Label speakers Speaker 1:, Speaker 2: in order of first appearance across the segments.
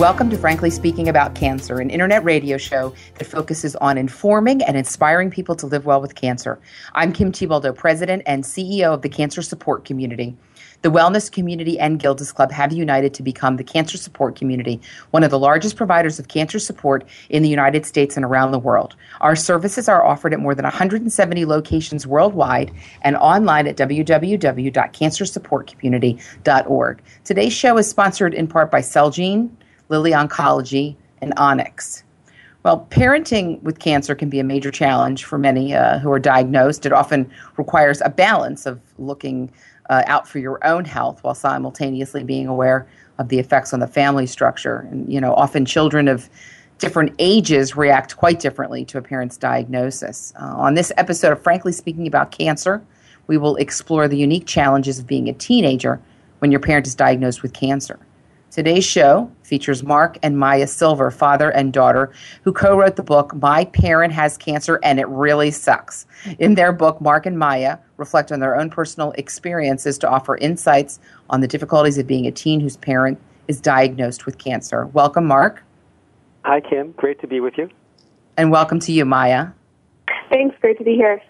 Speaker 1: Welcome to Frankly Speaking About Cancer, an internet radio show that focuses on informing and inspiring people to live well with cancer. I'm Kim Thiboldeaux, President and CEO of the Cancer Support Community. The Wellness Community and Gilda's Club have united to become the Cancer Support Community, one of the largest providers of cancer support in the United States and around the world. Our services are offered at more than 170 locations worldwide and online at www.cancersupportcommunity.org. Today's show is sponsored in part by Celgene, Lilly Oncology, and Onyx. Well, parenting with cancer can be a major challenge for many uh, who are diagnosed. It often requires a balance of looking uh, out for your own health while simultaneously being aware of the effects on the family structure. And, you know, often children of different ages react quite differently to a parent's diagnosis. Uh, on this episode of Frankly Speaking About Cancer, we will explore the unique challenges of being a teenager when your parent is diagnosed with cancer. Today's show features Mark and Maya Silver, father and daughter, who co wrote the book My Parent Has Cancer and It Really Sucks. In their book, Mark and Maya reflect on their own personal experiences to offer insights on the difficulties of being a teen whose parent is diagnosed with cancer. Welcome, Mark.
Speaker 2: Hi, Kim. Great to be with you.
Speaker 1: And welcome to you, Maya.
Speaker 3: Thanks. Great to be here.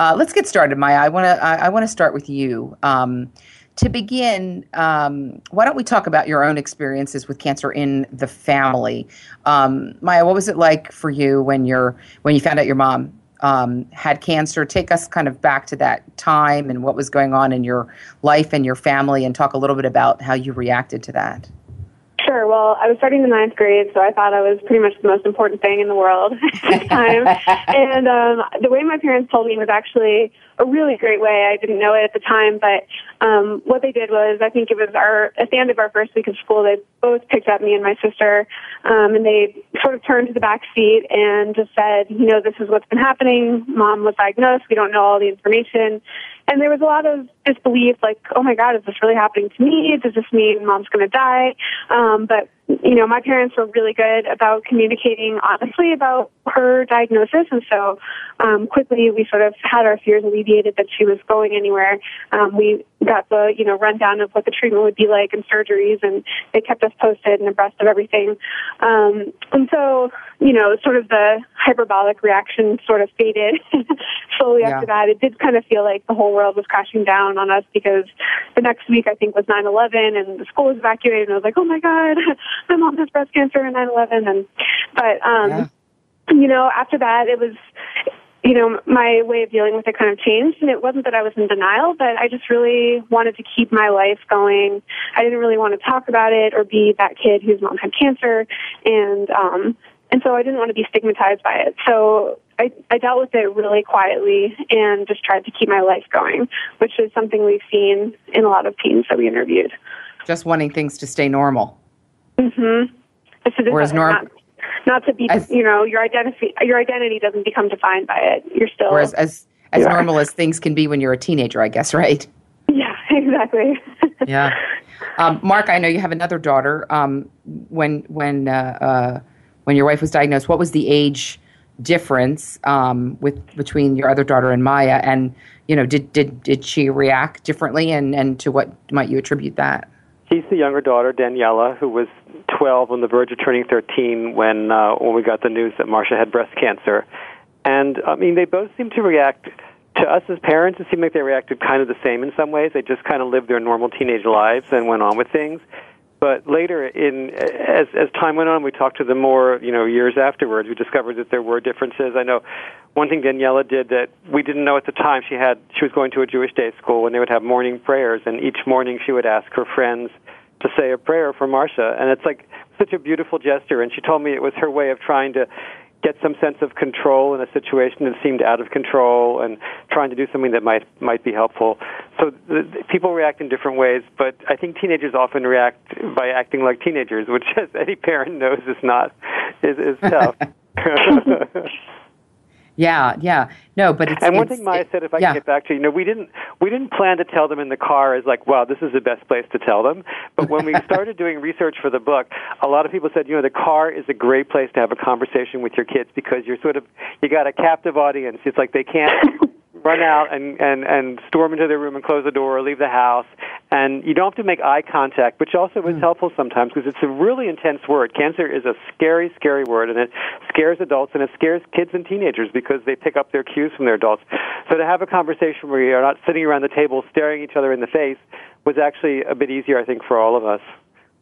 Speaker 1: Uh, let's get started, Maya. I want to I, I want to start with you. Um, to begin, um, why don't we talk about your own experiences with cancer in the family? Um, Maya, what was it like for you when you're when you found out your mom um, had cancer? Take us kind of back to that time and what was going on in your life and your family, and talk a little bit about how you reacted to that.
Speaker 3: Sure. Well, I was starting the ninth grade, so I thought I was pretty much the most important thing in the world at the time. and um, the way my parents told me was actually a really great way. I didn't know it at the time, but um, what they did was, I think it was our at the end of our first week of school, they both picked up me and my sister, um, and they sort of turned to the back seat and just said, you know, this is what's been happening. Mom was diagnosed. We don't know all the information. And there was a lot of disbelief, like, oh my God, is this really happening to me? Does this mean mom's going to die? Um, but you know, my parents were really good about communicating honestly about her diagnosis, and so um, quickly we sort of had our fears alleviated that she was going anywhere. Um, we got the you know rundown of what the treatment would be like and surgeries, and they kept us posted and abreast of everything. Um, and so you know, sort of the hyperbolic reaction sort of faded slowly yeah. after that. It did kind of feel like the whole world was crashing down on us because the next week I think was 9/11 and the school was evacuated, and I was like, oh my god my mom has breast cancer in 9/11, and but um, yeah. you know, after that, it was you know, my way of dealing with it kind of changed. And it wasn't that I was in denial, but I just really wanted to keep my life going. I didn't really want to talk about it or be that kid whose mom had cancer. And, um, and so I didn't want to be stigmatized by it. So I, I dealt with it really quietly and just tried to keep my life going, which is something we've seen in a lot of teens that we interviewed.
Speaker 1: Just wanting things to stay normal.
Speaker 3: Mm-hmm. Whereas norm- not, not to be, as, you know, your identity, your identity doesn't become defined by it. You're still.
Speaker 1: Whereas as as normal as things can be when you're a teenager, I guess, right?
Speaker 3: Yeah, exactly.
Speaker 1: yeah, um, Mark, I know you have another daughter. Um, when when uh, uh, when your wife was diagnosed, what was the age difference um, with between your other daughter and Maya? And you know, did did did she react differently? And and to what might you attribute that?
Speaker 2: He's the younger daughter, Daniela, who was 12 on the verge of turning 13 when uh, when we got the news that Marcia had breast cancer. And I mean, they both seemed to react to us as parents. It seemed like they reacted kind of the same in some ways. They just kind of lived their normal teenage lives and went on with things. But later, in as as time went on, we talked to them more. You know, years afterwards, we discovered that there were differences. I know one thing Daniela did that we didn't know at the time. She had she was going to a Jewish day school, and they would have morning prayers, and each morning she would ask her friends to say a prayer for Marcia, and it's like such a beautiful gesture. And she told me it was her way of trying to get some sense of control in a situation that seemed out of control and trying to do something that might might be helpful. So the, the, people react in different ways, but I think teenagers often react by acting like teenagers, which as any parent knows is not is, is tough.
Speaker 1: Yeah, yeah. No, but it's
Speaker 2: and one
Speaker 1: it's,
Speaker 2: thing Maya
Speaker 1: it,
Speaker 2: said, if I
Speaker 1: yeah.
Speaker 2: can get back to you, know, we didn't we didn't plan to tell them in the car as like, wow, this is the best place to tell them. But when we started doing research for the book, a lot of people said, you know, the car is a great place to have a conversation with your kids because you're sort of you got a captive audience. It's like they can't run out and, and, and storm into their room and close the door or leave the house. And you don't have to make eye contact, which also is helpful sometimes because it's a really intense word. Cancer is a scary, scary word, and it scares adults and it scares kids and teenagers because they pick up their cues from their adults. So to have a conversation where you're not sitting around the table staring each other in the face was actually a bit easier, I think, for all of us.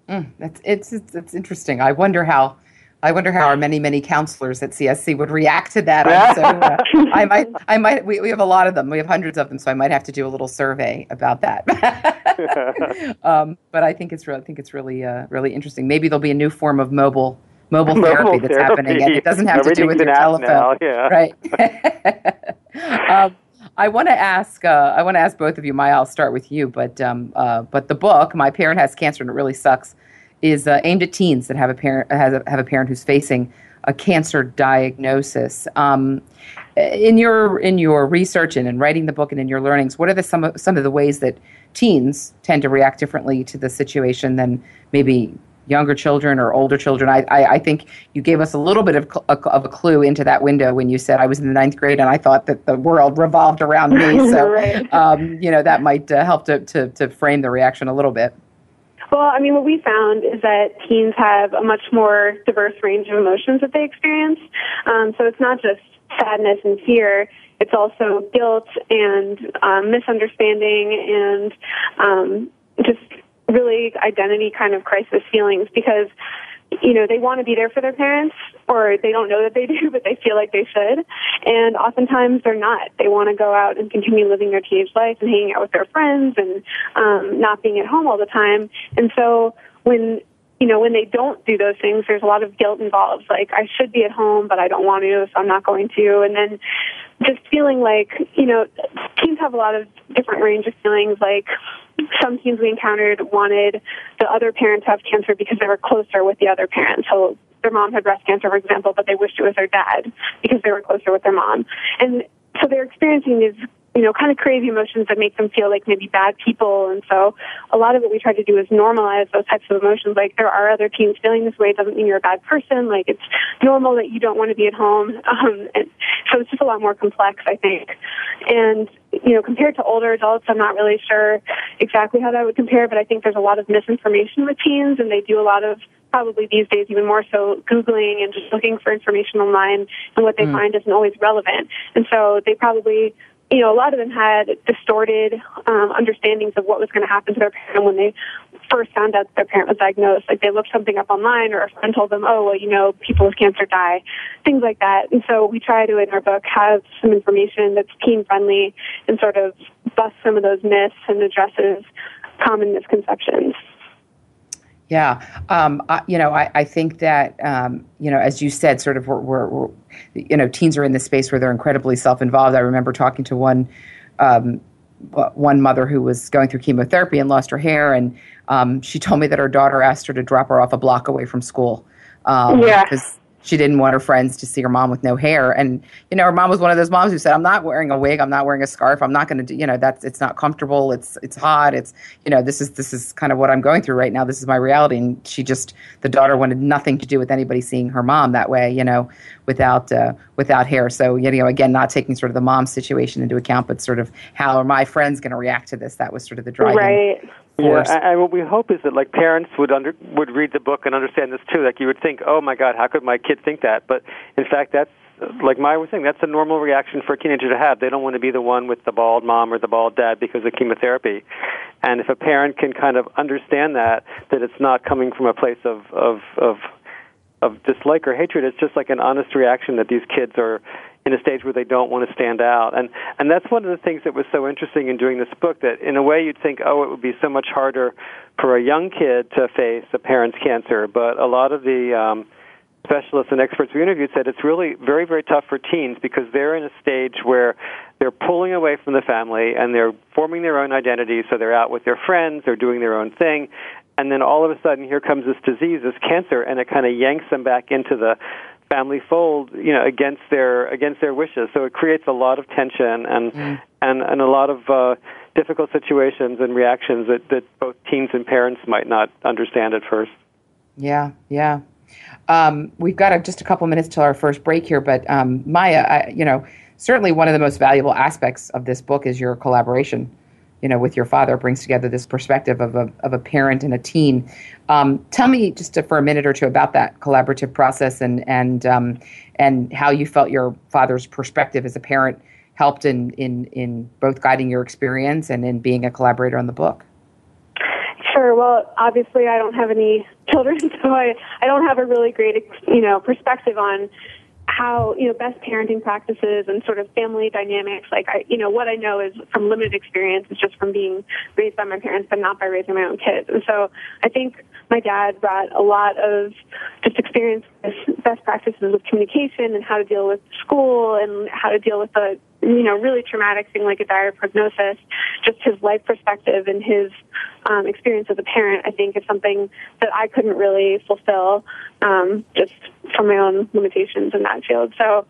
Speaker 1: Mm, that's it's, it's it's interesting. I wonder how I wonder how our many, many counselors at CSC would react to that. So, uh, I might, I might. We, we have a lot of them. We have hundreds of them, so I might have to do a little survey about that. um, but I think it's really, I think it's really, uh, really interesting. Maybe there'll be a new form of mobile mobile,
Speaker 2: Mobile
Speaker 1: therapy that's
Speaker 2: therapy.
Speaker 1: happening, and it doesn't have to do with your telephone,
Speaker 2: now, yeah.
Speaker 1: right? um, I want to ask. Uh, I want to ask both of you. Maya, I'll start with you. But um, uh, but the book, "My Parent Has Cancer and It Really Sucks," is uh, aimed at teens that have a parent has a, have a parent who's facing a cancer diagnosis. Um, in your in your research and in writing the book and in your learnings, what are the some of, some of the ways that teens tend to react differently to the situation than maybe younger children or older children? I I, I think you gave us a little bit of cl- of a clue into that window when you said I was in the ninth grade and I thought that the world revolved around me. So
Speaker 3: Right.
Speaker 1: um, you know that might uh, help to, to to frame the reaction a little bit.
Speaker 3: Well, I mean, what we found is that teens have a much more diverse range of emotions that they experience. Um, so it's not just sadness and fear. It's also guilt and um, misunderstanding and um, just really identity kind of crisis feelings because you know they want to be there for their parents or they don't know that they do but they feel like they should. And oftentimes they're not. They want to go out and continue living their teenage life and hanging out with their friends and um not being at home all the time. And so when you know when they don't do those things there's a lot of guilt involved. Like i should be at home but i don't want to so i'm not going to. And then just feeling like you know teens have a lot of different range of feelings. Like some teens we encountered wanted the other parent to have cancer because they were closer with the other parent so their mom had breast cancer for example but they wished it was their dad because they were closer with their mom. And so they're experiencing these you know, kind of crazy emotions that make them feel like maybe bad people. And so a lot of what we try to do is normalize those types of emotions. Like there are other teens feeling this way. It doesn't mean you're a bad person. Like it's normal that you don't want to be at home. Um, and so it's just a lot more complex, I think. And, you know, compared to older adults, I'm not really sure exactly how that would compare, but I think there's a lot of misinformation with teens and they do a lot of probably these days even more so googling and just looking for information online and what they
Speaker 1: Mm.
Speaker 3: find isn't always relevant and so they probably you know a lot of them had distorted um, understandings of what was going to happen to their parent. When they first found out that their parent was diagnosed like they looked something up online or a friend told them oh well you know people with cancer die things like that. And so we try to in our book have some information that's teen friendly and sort of bust some of those myths and addresses common misconceptions
Speaker 1: Yeah, um, I, you know, I, I think that um, you know, as you said, sort of, we're, we're, we're, you know, teens are in this space where they're incredibly self-involved. I remember talking to one um, one mother who was going through chemotherapy and lost her hair, and um, she told me that her daughter asked her to drop her off a block away from school um,
Speaker 3: Yeah.
Speaker 1: because she didn't want her friends to see her mom with no hair. And you know, her mom was one of those moms who said, "I'm not wearing a wig. I'm not wearing a scarf. I'm not going to do. You know, that's it's not comfortable. It's it's hot. It's you know, this is this is kind of what I'm going through right now. This is my reality." And she just the daughter wanted nothing to do with anybody seeing her mom that way. You know, without uh, without hair. So you know, again, not taking sort of the mom situation into account, but sort of how are my friends going to react to this? That was sort of the driving
Speaker 3: right
Speaker 2: Yeah, and what we hope is that like parents would under would read the book and understand this too. Like you would think, oh my God, how could my kid think that? But in fact, that's like Maya was saying, that's a normal reaction for a teenager to have. They don't want to be the one with the bald mom or the bald dad because of chemotherapy. And if a parent can kind of understand that, that it's not coming from a place of of of of dislike or hatred, it's just like an honest reaction that these kids are in a stage where they don't want to stand out. And and that's one of the things that was so interesting in doing this book that in a way you'd think, oh, it would be so much harder for a young kid to face a parent's cancer, but a lot of the um specialists and experts we interviewed said it's really very, very tough for teens because they're in a stage where they're pulling away from the family and they're forming their own identity. So they're out with their friends, they're doing their own thing, and then all of a sudden here comes this disease, this cancer, and it kind of yanks them back into the family fold, you know, against their against their wishes. So it creates a lot of tension and mm. and and a lot of uh, difficult situations and reactions that that both teens and parents might not understand at first.
Speaker 1: Yeah, yeah. Um, we've got a, just a couple minutes till our first break here, but um, Maya, I, you know, certainly one of the most valuable aspects of this book is your collaboration you know, with your father brings together this perspective of a, of a parent and a teen. Um, tell me just to, for a minute or two about that collaborative process and and um, and how you felt your father's perspective as a parent helped in, in in both guiding your experience and in being a collaborator on the book.
Speaker 3: Sure. Well, obviously, I don't have any children, so I I don't have a really great you know perspective on how you know best parenting practices and sort of family dynamics. Like i you know what i know is from limited experience is just from being raised by my parents but not by raising my own kids. And so i think my dad brought a lot of just experience with best practices with communication and how to deal with school and how to deal with a you know really traumatic thing like a dire prognosis just his life perspective and his um, experience as a parent, I think, is something that I couldn't really fulfill um, just from my own limitations in that field. So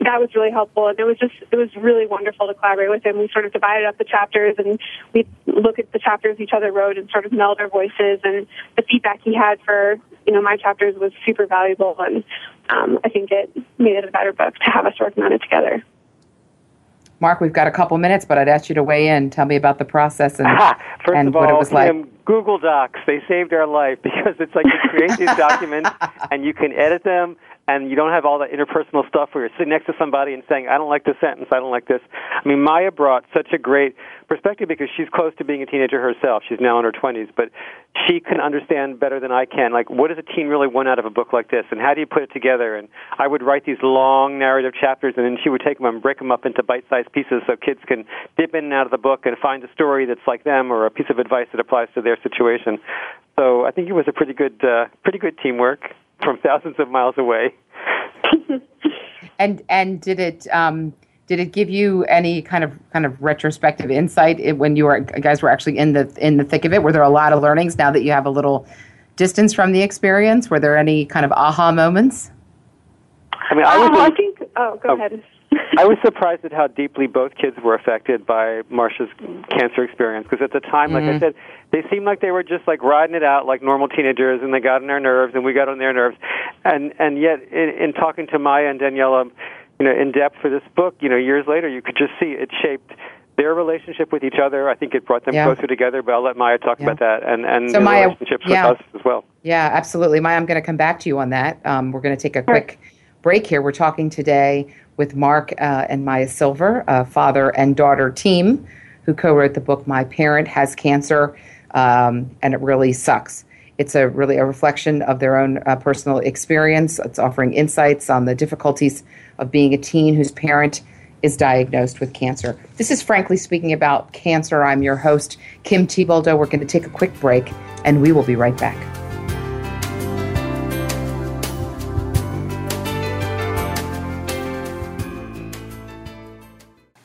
Speaker 3: that was really helpful, and it was just it was really wonderful to collaborate with him. We sort of divided up the chapters, and we look at the chapters each other wrote and sort of meld our voices. And the feedback he had for you know my chapters was super valuable, and um, I think it made it a better book to have us working on it together.
Speaker 1: Mark, we've got a couple minutes, but I'd ask you to weigh in. Tell me about the process and,
Speaker 2: First
Speaker 1: and
Speaker 2: of all,
Speaker 1: what it was like.
Speaker 2: Um, Google Docs, they saved our life because it's like you create these documents and you can edit them and you don't have all that interpersonal stuff where you're sitting next to somebody and saying, I don't like this sentence, I don't like this. I mean, Maya brought such a great perspective because she's close to being a teenager herself. She's now in her 20s, but she can understand better than I can, like, what does a teen really want out of a book like this, and how do you put it together? And I would write these long narrative chapters, and then she would take them and break them up into bite-sized pieces so kids can dip in and out of the book and find a story that's like them or a piece of advice that applies to their situation. So I think it was a pretty good, uh, pretty good teamwork from thousands of miles away.
Speaker 1: and and did it um, did it give you any kind of kind of retrospective insight when you were guys were actually in the in the thick of it? Were there a lot of learnings now that you have a little distance from the experience? Were there any kind of aha moments?
Speaker 2: I mean, I,
Speaker 3: was, um, I think. Oh, go oh, ahead.
Speaker 2: I was surprised at how deeply both kids were affected by Marcia's cancer experience because at the time, like mm-hmm. I said, they seemed like they were just like riding it out like normal teenagers, and they got on our nerves, and we got on their nerves, and and yet in, in talking to Maya and Daniela, you know, in depth for this book, you know, years later, you could just see it shaped their relationship with each other. I think it brought them yeah. closer together. But I'll let Maya talk yeah. about that and and so their Maya, relationships yeah. with us as well.
Speaker 1: Yeah, absolutely, Maya. I'm going to come back to you on that. Um, we're going to take a quick break here. We're talking today with Mark uh, and Maya Silver, a father and daughter team who co wrote the book My Parent Has Cancer, um, and it really sucks. It's a really a reflection of their own uh, personal experience. It's offering insights on the difficulties of being a teen whose parent is diagnosed with cancer. This is frankly speaking about cancer. I'm your host, Kim Thiboldeaux. We're going to take a quick break, and we will be right back.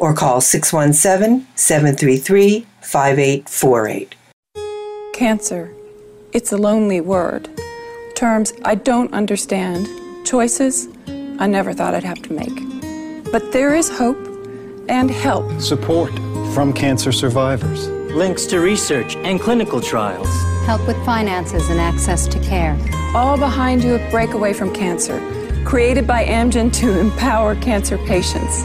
Speaker 4: or call 617 733 5848.
Speaker 5: Cancer. It's a lonely word. Terms I don't understand. Choices I never thought I'd have to make. But there is hope and help.
Speaker 6: Support from cancer survivors.
Speaker 7: Links to research and clinical trials.
Speaker 8: Help with finances and access to care.
Speaker 5: All behind you at Breakaway from Cancer, created by Amgen to empower cancer patients.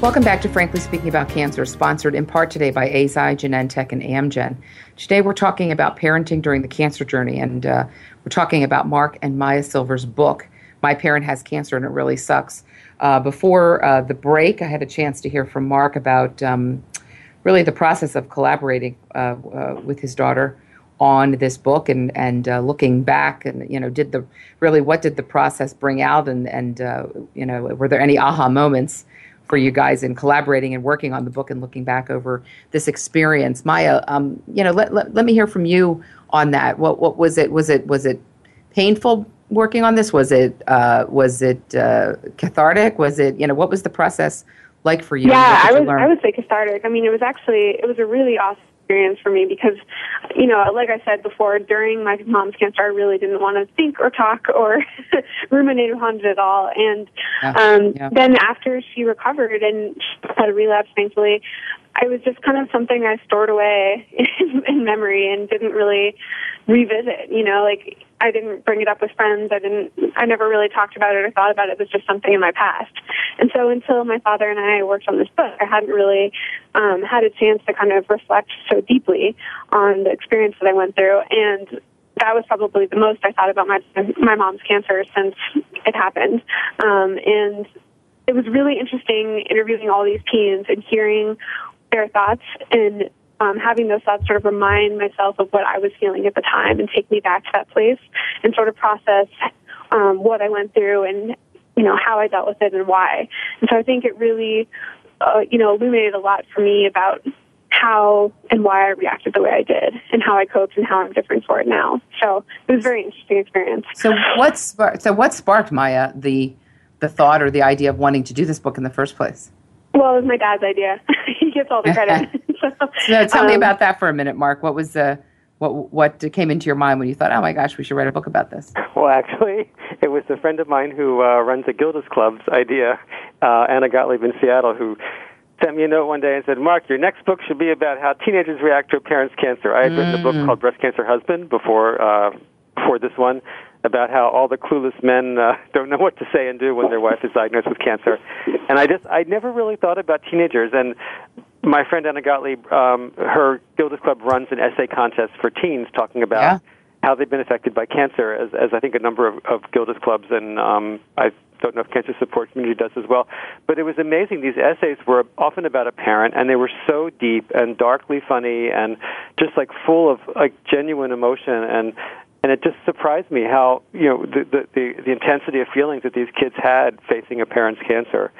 Speaker 1: Welcome back to Frankly Speaking About Cancer, sponsored in part today by Eisai, Genentech, and Amgen. Today we're talking about parenting during the cancer journey, and uh, we're talking about Mark and Maya Silver's book, My Parent Has Cancer and It Really Sucks. Uh, before uh, the break, I had a chance to hear from Mark about um, really the process of collaborating uh, uh, with his daughter on this book and and uh, looking back and you know did the really what did the process bring out and and uh, you know were there any aha moments for you guys in collaborating and working on the book and looking back over this experience. Maya um, you know let, let, let me hear from you on that. What what was it? Was it was it painful working on this? Was it uh, was it uh, cathartic? Was it you know what was the process like for you?
Speaker 3: Yeah I was I would say cathartic. I mean it was actually it was a really awesome experience for me because, you know, like I said before, during my mom's cancer, I really didn't want to think or talk or ruminate upon it at all. And yeah. Um, yeah. then after she recovered and she had a relapse, thankfully, I was just kind of something I stored away in, in memory and didn't really revisit. You know, like I didn't bring it up with friends. I didn't. I never really talked about it or thought about it. It was just something in my past. And so until my father and I worked on this book, I hadn't really um, had a chance to kind of reflect so deeply on the experience that I went through. And that was probably the most I thought about my my mom's cancer since it happened. Um, and it was really interesting interviewing all these teens and hearing their thoughts and um, having those thoughts sort of remind myself of what I was feeling at the time and take me back to that place and sort of process um, what I went through and you know how I dealt with it and why. And so I think it really uh, you know illuminated a lot for me about how and why I reacted the way I did and how I coped and how I'm different for it now. So it was a very interesting experience.
Speaker 1: So what sparked, so what sparked Maya the the thought or the idea of wanting to do this book in the first place?
Speaker 3: Well, it was my dad's idea. he gets all the credit. so,
Speaker 1: so, tell um, me about that for a minute, Mark. What was the what what came into your mind when you thought, "Oh my gosh, we should write a book about this"?
Speaker 2: Well, actually, it was a friend of mine who uh, runs a Gilda's Club's idea, uh, Anna Gottlieb in Seattle, who sent me a note one day and said, "Mark, your next book should be about how teenagers react to a parent's cancer." I had mm. written a book mm. called Breast Cancer Husband before uh, before this one, about how all the clueless men uh, don't know what to say and do when their wife is diagnosed with cancer. And I just I never really thought about teenagers and my friend Anna Gottlieb, um, her Gilda's Club runs an essay contest for teens talking about
Speaker 1: Yeah.
Speaker 2: how they've been affected by cancer, as, as I think a number of, of Gilda's clubs and um, I don't know if Cancer Support Community does as well. But it was amazing. These essays were often about a parent, and they were so deep and darkly funny, and just like full of like genuine emotion and. And it just surprised me how you know the, the the the intensity of feelings that these kids had facing a parent's cancer.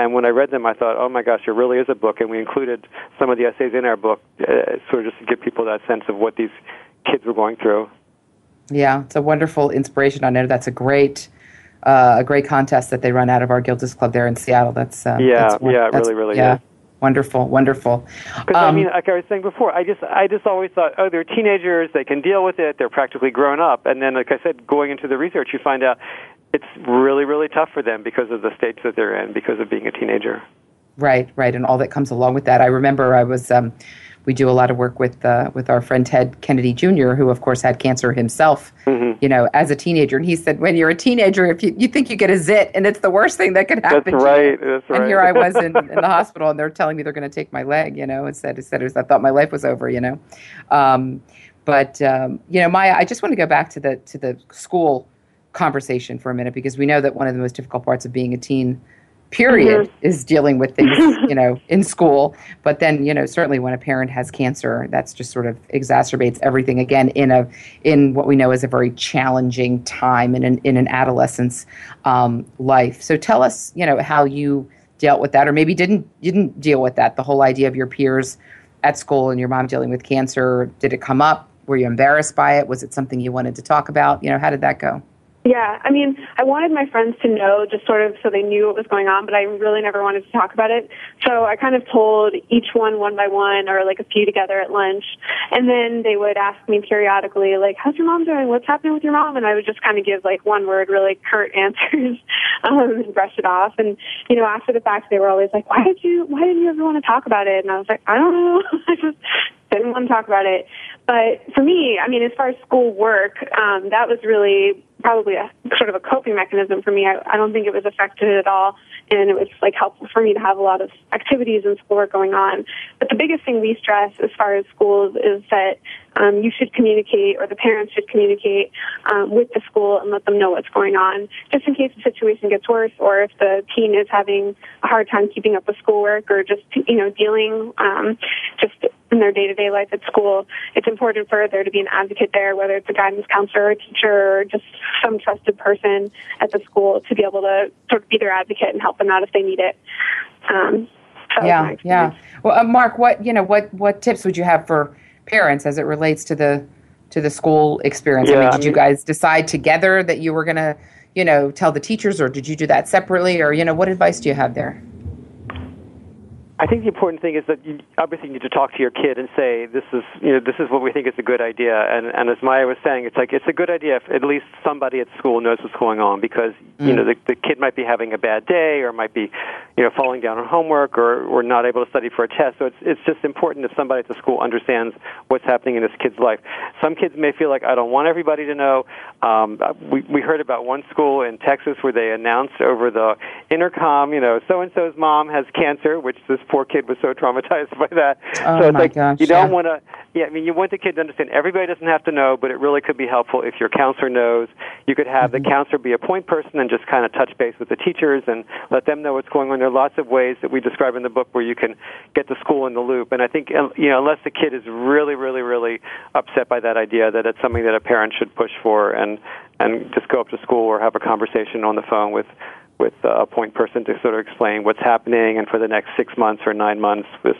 Speaker 2: And when I read them, I thought, oh my gosh, there really is a book. And we included some of the essays in our book, uh, sort of just to give people that sense of what these kids were going through.
Speaker 1: Yeah, it's a wonderful inspiration. I know that's a great, uh, a great contest that they run out of our Gilda's Club there in Seattle. That's uh,
Speaker 2: Yeah,
Speaker 1: that's
Speaker 2: yeah,
Speaker 1: that's-
Speaker 2: really, really
Speaker 1: yeah,
Speaker 2: is.
Speaker 1: wonderful, wonderful.
Speaker 2: Because I
Speaker 1: Um,
Speaker 2: mean, like I was saying before, I just I just always thought, oh, they're teenagers, they can deal with it, they're practically grown up. And then, like I said, going into the research, you find out it's really, really tough for them because of the stage that they're in, because of being a teenager.
Speaker 1: Right, right, and all that comes along with that. I remember I was. Um, we do a lot of work with uh, with our friend Ted Kennedy Jr., who of course had cancer himself.
Speaker 2: Mm-hmm.
Speaker 1: You know, as a teenager, and he said, when you're a teenager, if you, you think you get a zit, and it's the worst thing that could happen.
Speaker 2: That's
Speaker 1: to you.
Speaker 2: right. That's right.
Speaker 1: And here I was in, in the hospital, and they're telling me they're going to take my leg. You know, instead, instead I thought my life was over. You know, um, but um, you know, Maya, I just want to go back to the to the school conversation for a minute because we know that one of the most difficult parts of being a teen period is dealing with things you know in school. But then you know certainly when a parent has cancer that's just sort of exacerbates everything again in a in what we know is a very challenging time in an in an adolescent's um, life. So tell us you know how you dealt with that or maybe didn't didn't deal with that. The whole idea of your peers at school and your mom dealing with cancer did it come up? Were you embarrassed by it? Was it something you wanted to talk about? You know how did that go
Speaker 3: Yeah, I mean, I wanted my friends to know just sort of so they knew what was going on, but I really never wanted to talk about it. So I kind of told each one one by one or like a few together at lunch. And then they would ask me periodically, like, how's your mom doing? What's happening with your mom? And I would just kind of give like one word, really curt answers um, and brush it off. And, you know, after the fact, they were always like, why did you, why didn't you ever want to talk about it? And I was like, I don't know. I just didn't want to talk about it. But for me, I mean, as far as school work, um, that was really probably a sort of a coping mechanism for me. I, I don't think it was affected at all, and it was like helpful for me to have a lot of activities and schoolwork going on. But the biggest thing we stress as far as schools is that um, you should communicate, or the parents should communicate um, with the school and let them know what's going on, just in case the situation gets worse, or if the teen is having a hard time keeping up with schoolwork, or just you know dealing um, just in their day-to-day life at school. It's important for there to be an advocate there, whether it's a guidance counselor, or a teacher, or just some trusted person at the school to be able to sort of be their advocate and help them out if they need it. Um, so
Speaker 1: yeah, yeah. Well, uh, Mark, what you know, what what tips would you have for parents as it relates to the to the school experience? I
Speaker 2: Yeah,
Speaker 1: mean,
Speaker 2: I
Speaker 1: did you guys decide together that you were going to, you know, tell the teachers, or did you do that separately, or you know, what advice do you have there?
Speaker 2: I think the important thing is that you obviously need to talk to your kid and say this is you know this is what we think is a good idea. And and as Maya was saying, it's like it's a good idea if at least somebody at school knows what's going on because you know the the kid might be having a bad day or might be you know falling down on homework or or not able to study for a test. So it's it's just important if somebody at the school understands what's happening in this kid's life. Some kids may feel like I don't want everybody to know. Um, we we heard about one school in Texas where they announced over the intercom, you know, so and so's mom has cancer, which this poor kid was so traumatized by that.
Speaker 1: Oh,
Speaker 2: so it's
Speaker 1: my
Speaker 2: like
Speaker 1: gosh,
Speaker 2: you don't
Speaker 1: yeah.
Speaker 2: want to. Yeah, I mean, you want the kid to understand. Everybody doesn't have to know, but it really could be helpful if your counselor knows. You could have
Speaker 1: Mm-hmm.
Speaker 2: the counselor be a point person and just kind of touch base with the teachers and let them know what's going on. There are lots of ways that we describe in the book where you can get the school in the loop. And I think uh, you know, unless the kid is really, really, really upset by that idea, that it's something that a parent should push for and and just go up to school or have a conversation on the phone with with uh, a point person to sort of explain what's happening and for the next six months or nine months this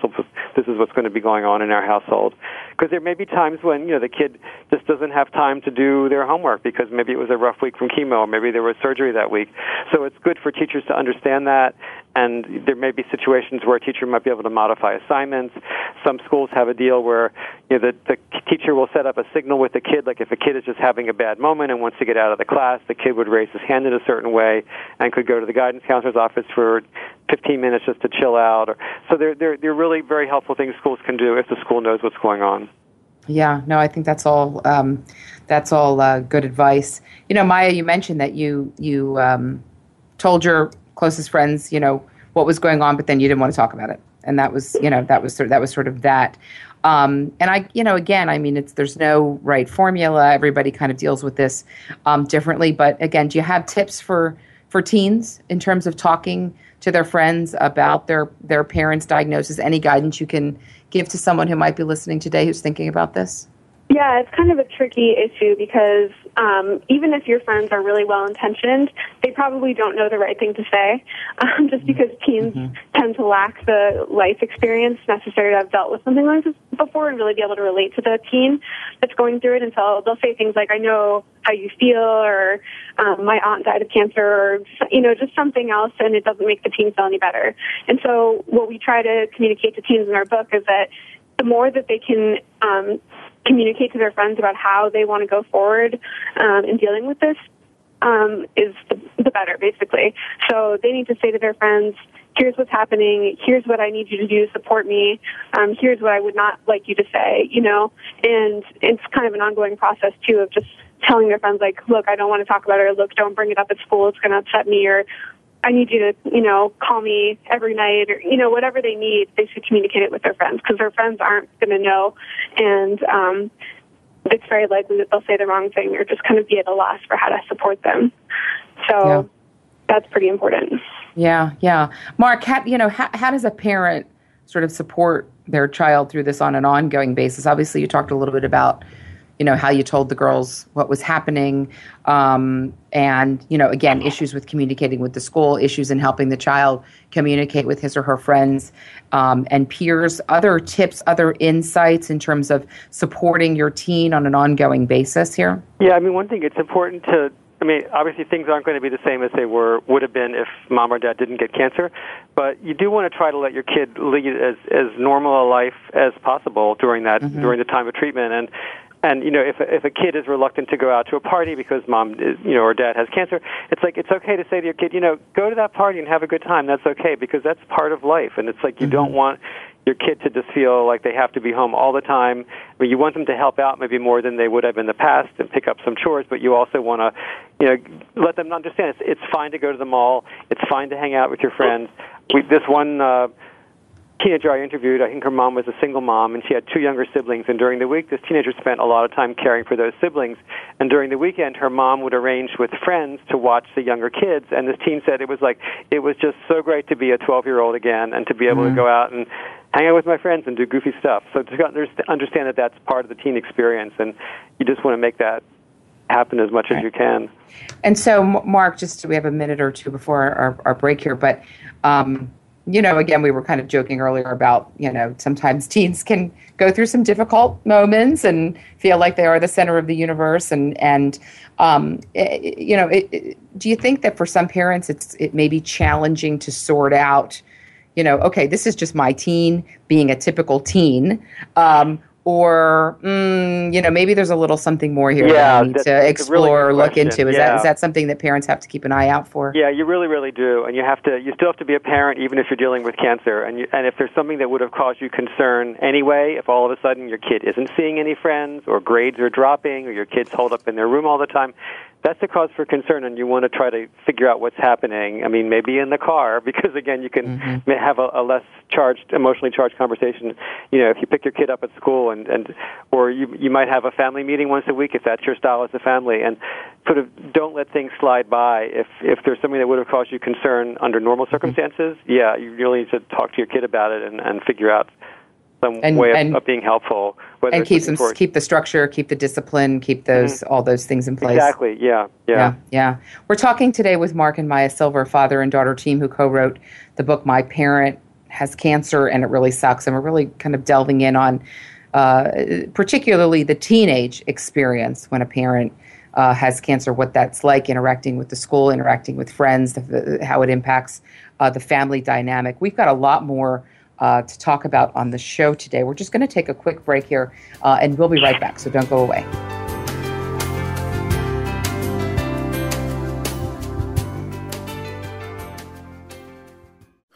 Speaker 2: this is what's going to be going on in our household. Because there may be times when you know the kid just doesn't have time to do their homework because maybe it was a rough week from chemo or maybe there was surgery that week. So it's good for teachers to understand that and there may be situations where a teacher might be able to modify assignments some schools have a deal where you know the, the teacher will set up a signal with the kid like if a kid is just having a bad moment and wants to get out of the class the kid would raise his hand in a certain way and could go to the guidance counselor's office for 15 minutes just to chill out or so they're they're they're really very helpful things schools can do if the school knows what's going on
Speaker 1: Yeah, no, I think that's all. Um, that's all uh, good advice. You know, Maya, you mentioned that you you um, told your closest friends, you know, what was going on, but then you didn't want to talk about it. and that was you know that was sort of, that was sort of that. Um, and I, you know, again, I mean, it's there's no right formula. Everybody kind of deals with this um, differently. But again, do you have tips for for teens in terms of talking to their friends about their their parents' diagnosis? Any guidance you can give to someone who might be listening today who's thinking about this?
Speaker 3: Yeah, it's kind of a tricky issue because um, even if your friends are really well intentioned, they probably don't know the right thing to say, um, just because teens mm-hmm. tend to lack the life experience necessary to have dealt with something like this before and really be able to relate to the teen that's going through it. And so they'll say things like, "I know how you feel," or um, "My aunt died of cancer," or you know, just something else, and it doesn't make the teen feel any better. And so what we try to communicate to teens in our book is that the more that they can um, communicate to their friends about how they want to go forward um, in dealing with this um, is the, the better, basically. So they need to say to their friends, here's what's happening, here's what I need you to do to support me, um, here's what I would not like you to say, you know, and it's kind of an ongoing process too of just telling their friends like, look, I don't want to talk about it, or look, don't bring it up at school, it's going to upset me, or I need you to, you know, call me every night or, you know, whatever they need, they should communicate it with their friends because their friends aren't going to know. And, um, it's very likely that they'll say the wrong thing or just kind of be at a loss for how to support them. So yeah. that's pretty important.
Speaker 1: Yeah, yeah. Mark, how, you know, how, how does a parent sort of support their child through this on an ongoing basis? Obviously, you talked a little bit about you know how you told the girls what was happening um, and you know again issues with communicating with the school issues in helping the child communicate with his or her friends um, and peers other tips other insights in terms of supporting your teen on an ongoing basis here
Speaker 2: yeah i mean one thing it's important to I mean, obviously things aren't going to be the same as they were would have been if mom or dad didn't get cancer, but you do want to try to let your kid lead as as normal a life as possible during that mm-hmm. during the time of treatment. And and you know if a, if a kid is reluctant to go out to a party because mom is, you know or dad has cancer it's like it's okay to say to your kid you know go to that party and have a good time. That's okay because that's part of life. And it's like you mm-hmm. don't want your kid to just feel like they have to be home all the time. I mean, you want them to help out maybe more than they would have in the past and pick up some chores but you also want to you know let them understand it's it's fine to go to the mall. It's fine to hang out with your friends. We this one uh teenager I interviewed, I think her mom was a single mom, and she had two younger siblings. And during the week, this teenager spent a lot of time caring for those siblings. And during the weekend, her mom would arrange with friends to watch the younger kids. And this teen said it was like it was just so great to be a 12 year old again and to be able mm-hmm. to go out and hang out with my friends and do goofy stuff. So to understand that that's part of the teen experience, and you just want to make that happen as much right. as you can.
Speaker 1: And so, Mark, just we have a minute or two before our, our break here, but. Um, you know, again, we were kind of joking earlier about, you know, sometimes teens can go through some difficult moments and feel like they are the center of the universe. And, and um, it, eh, you know, it, it, do you think that for some parents it's, it may be challenging to sort out, you know, okay, this is just my teen being a typical teen. Um, or mm, you know maybe there's a little something more here
Speaker 2: yeah, that
Speaker 1: I need to explore really look into. Is yeah. that is that something that parents have to keep an eye out for?
Speaker 2: Yeah you really really do. And you have to you still have to be a parent even if you're dealing with cancer. And you, and if there's something that would have caused you concern anyway if all of a sudden your kid isn't seeing any friends or grades are dropping or your kids hold up in their room all the time that's a cause for concern, and you want to try to figure out what's happening. I mean, maybe in the car, because again, you can mm-hmm. have a, a less charged, emotionally charged conversation. You know, if you pick your kid up at school, and and or you you might have a family meeting once a week if that's your style as a family, and sort of don't let things slide by. If if there's something that would have caused you concern under normal mm-hmm. circumstances, mm-hmm. yeah, you really need to talk to your kid about it and and figure out some and, way of, and, of, being helpful.
Speaker 1: and keep some, keep the structure, keep the discipline, keep those mm-hmm. all those things in place.
Speaker 2: Exactly. Yeah, yeah.
Speaker 1: Yeah. Yeah. We're talking today with Mark and Maya Silver, father and daughter team, who co-wrote the book "My Parent Has Cancer and It Really Sucks," and we're really kind of delving in on, uh, particularly the teenage experience when a parent. Uh, has cancer, what that's like, interacting with the school, interacting with friends, the, how it impacts uh, the family dynamic. We've got a lot more uh, to talk about on the show today. We're just going to take a quick break here, uh, and we'll be right back, so don't go away.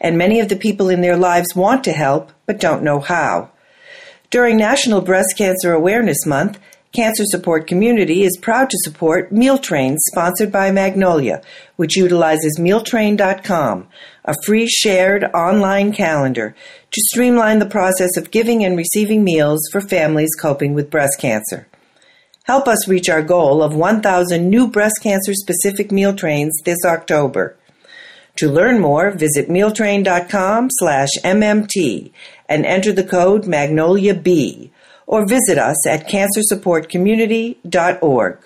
Speaker 4: and many of the people in their lives want to help but don't know how. During National Breast Cancer Awareness Month, Cancer Support Community is proud to support Meal Train sponsored by Magnolia, which utilizes mealtrain.com, a free shared online calendar to streamline the process of giving and receiving meals for families coping with breast cancer. Help us reach our goal of 1,000 new breast cancer specific meal trains this October. To learn more, visit mealtrain.com slash MMT and enter the code MagnoliaB or visit us at cancersupportcommunity.org.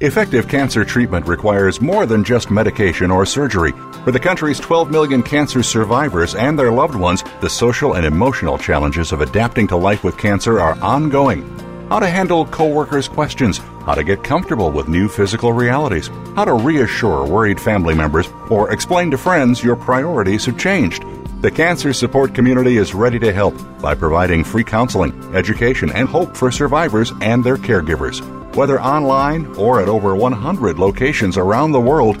Speaker 9: Effective cancer treatment requires more than just medication or surgery. For the country's 12 million cancer survivors and their loved ones, the social and emotional challenges of adapting to life with cancer are ongoing. How to handle coworkers' questions, how to get comfortable with new physical realities, how to reassure worried family members, or explain to friends your priorities have changed. The cancer support community is ready to help by providing free counseling, education, and hope for survivors and their caregivers. Whether online or at over 100 locations around the world,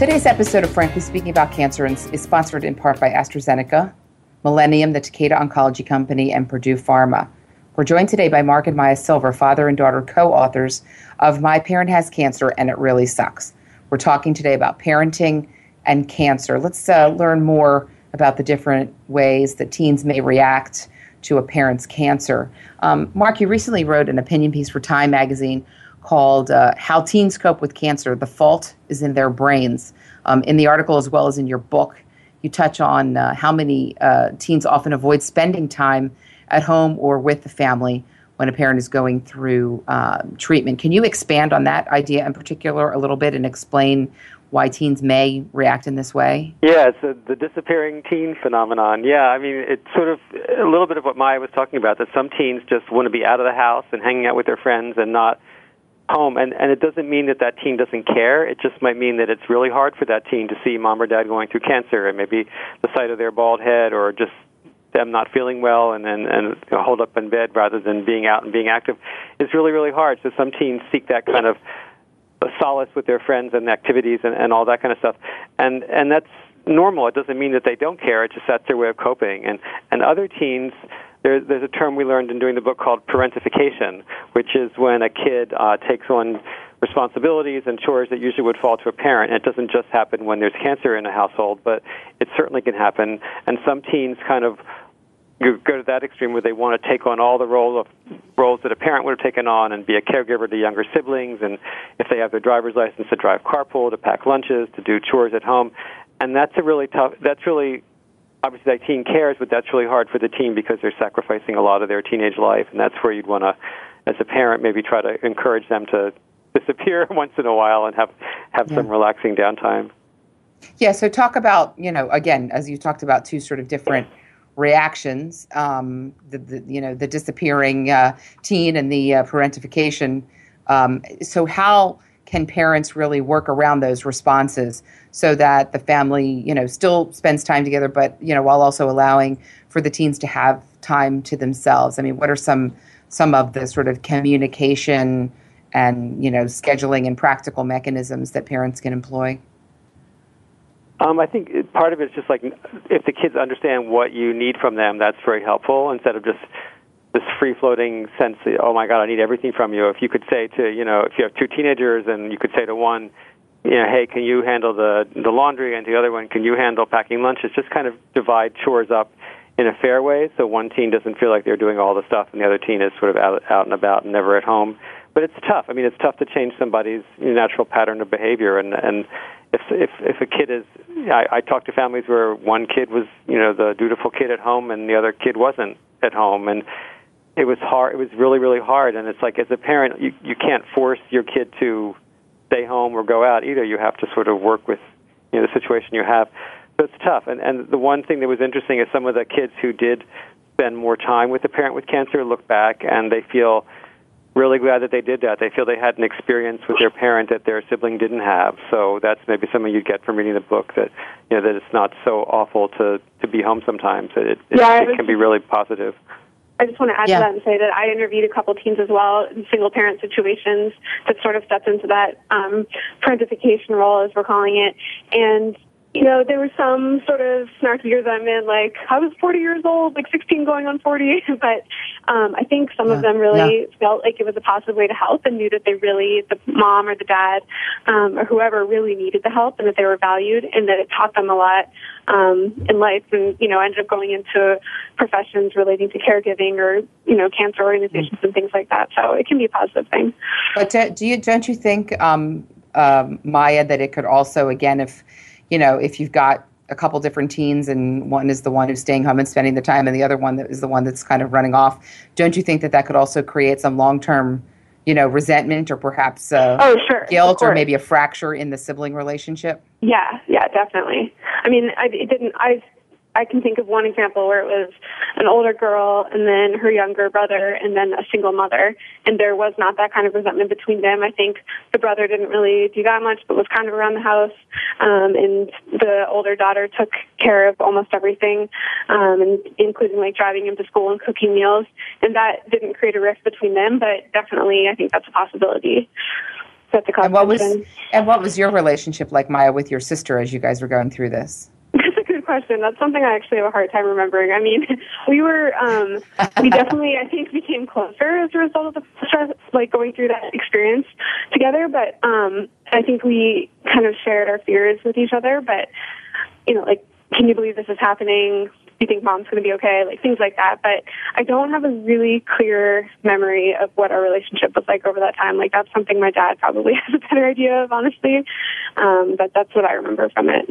Speaker 1: Today's episode of Frankly Speaking About Cancer is sponsored in part by AstraZeneca, Millennium, the Takeda Oncology Company, and Purdue Pharma. We're joined today by Mark and Maya Silver, father and daughter co authors of My Parent Has Cancer and It Really Sucks. We're talking today about parenting and cancer. Let's uh, learn more about the different ways that teens may react to a parent's cancer. Um, Mark, you recently wrote an opinion piece for Time magazine called uh, How Teens Cope with Cancer The Fault is in Their Brains. Um, in the article, as well as in your book, you touch on uh, how many uh, teens often avoid spending time at home or with the family when a parent is going through uh, treatment. Can you expand on that idea in particular a little bit and explain why teens may react in this way?
Speaker 2: Yeah, it's a, the disappearing teen phenomenon. Yeah, I mean, it's sort of a little bit of what Maya was talking about that some teens just want to be out of the house and hanging out with their friends and not home. And, and it doesn't mean that that teen doesn't care. It just might mean that it's really hard for that teen to see mom or dad going through cancer and maybe the sight of their bald head or just them not feeling well and and, and you know, holed up in bed rather than being out and being active is really really hard. So some teens seek that kind of solace with their friends and activities and, and all that kind of stuff, and and that's normal. It doesn't mean that they don't care. It's just that's their way of coping. And and other teens. There, there's a term we learned in doing the book called parentification, which is when a kid uh, takes on responsibilities and chores that usually would fall to a parent. And it doesn't just happen when there's cancer in a household, but it certainly can happen. And some teens kind of go to that extreme where they want to take on all the role of roles that a parent would have taken on and be a caregiver to younger siblings and if they have their driver's license to drive carpool to pack lunches to do chores at home and that's a really tough that's really obviously that teen cares but that's really hard for the teen because they're sacrificing a lot of their teenage life and that's where you'd want to as a parent maybe try to encourage them to disappear once in a while and have have yeah. some relaxing downtime
Speaker 1: yeah so talk about you know again as you talked about two sort of different reactions, um, the, the, you know the disappearing uh, teen and the uh, parentification. Um, so how can parents really work around those responses so that the family you know still spends time together, but you know while also allowing for the teens to have time to themselves? I mean, what are some some of the sort of communication and you know scheduling and practical mechanisms that parents can employ?
Speaker 2: Um, I think part of it is just like if the kids understand what you need from them, that's very helpful instead of just this free floating sense that, oh my God, I need everything from you. If you could say to, you know, if you have two teenagers and you could say to one, you know, hey, can you handle the, the laundry? And the other one, can you handle packing lunch? It's just kind of divide chores up in a fair way so one teen doesn't feel like they're doing all the stuff and the other teen is sort of out, out and about and never at home. But it's tough. I mean, it's tough to change somebody's natural pattern of behavior and, and if if if a kid is I, I talked to families where one kid was you know the dutiful kid at home and the other kid wasn't at home and it was hard it was really really hard and it's like as a parent you you can't force your kid to stay home or go out either you have to sort of work with you know the situation you have so it's tough and and the one thing that was interesting is some of the kids who did spend more time with the parent with cancer look back and they feel really glad that they did that. They feel they had an experience with their parent that their sibling didn't have. So that's maybe something you'd get from reading the book that you know that it's not so awful to to be home sometimes. It, it, yeah, it, it can be really positive.
Speaker 3: I just want to add yeah. to that and say that I interviewed a couple teens as well in single parent situations that sort of stepped into that um, parentification role, as we're calling it, and you know, there was some sort of snarky years I'm in, like I was 40 years old, like 16 going on 40. but um, I think some yeah. of them really yeah. felt like it was a positive way to help and knew that they really, the mom or the dad um, or whoever really needed the help and that they were valued and that it taught them a lot um, in life and, you know, ended up going into professions relating to caregiving or, you know, cancer organizations mm and things like that. So it can be a positive thing.
Speaker 1: But do you, don't you think, um, uh, Maya, that it could also, again, if, you know, if you've got a couple different teens and one is the one who's staying home and spending the time and the other one that is the one that's kind of running off, don't you think that that could also create some long term, you know, resentment or perhaps uh,
Speaker 3: oh, sure.
Speaker 1: guilt or maybe a fracture in the sibling relationship?
Speaker 3: Yeah, yeah, definitely. I mean, I, it didn't. I I can think of one example where it was an older girl and then her younger brother and then a single mother. And there was not that kind of resentment between them. I think the brother didn't really do that much, but was kind of around the house. Um, and the older daughter took care of almost everything, um, and including like driving him to school and cooking meals. And that didn't create a rift between them, but definitely I think that's a possibility. That's a
Speaker 1: and what was and what was your relationship like, Maya, with your sister as you guys were going through this?
Speaker 3: Question. That's something I actually have a hard time remembering. I mean, we were, um, we definitely, I think, became closer as a result of the stress, like going through that experience together. But um, I think we kind of shared our fears with each other. But you know, like, can you believe this is happening? Do you think mom's going to be okay? Like things like that. But I don't have a really clear memory of what our relationship was like over that time. Like that's something my dad probably has a better idea of, honestly. Um, but that's what I remember from it.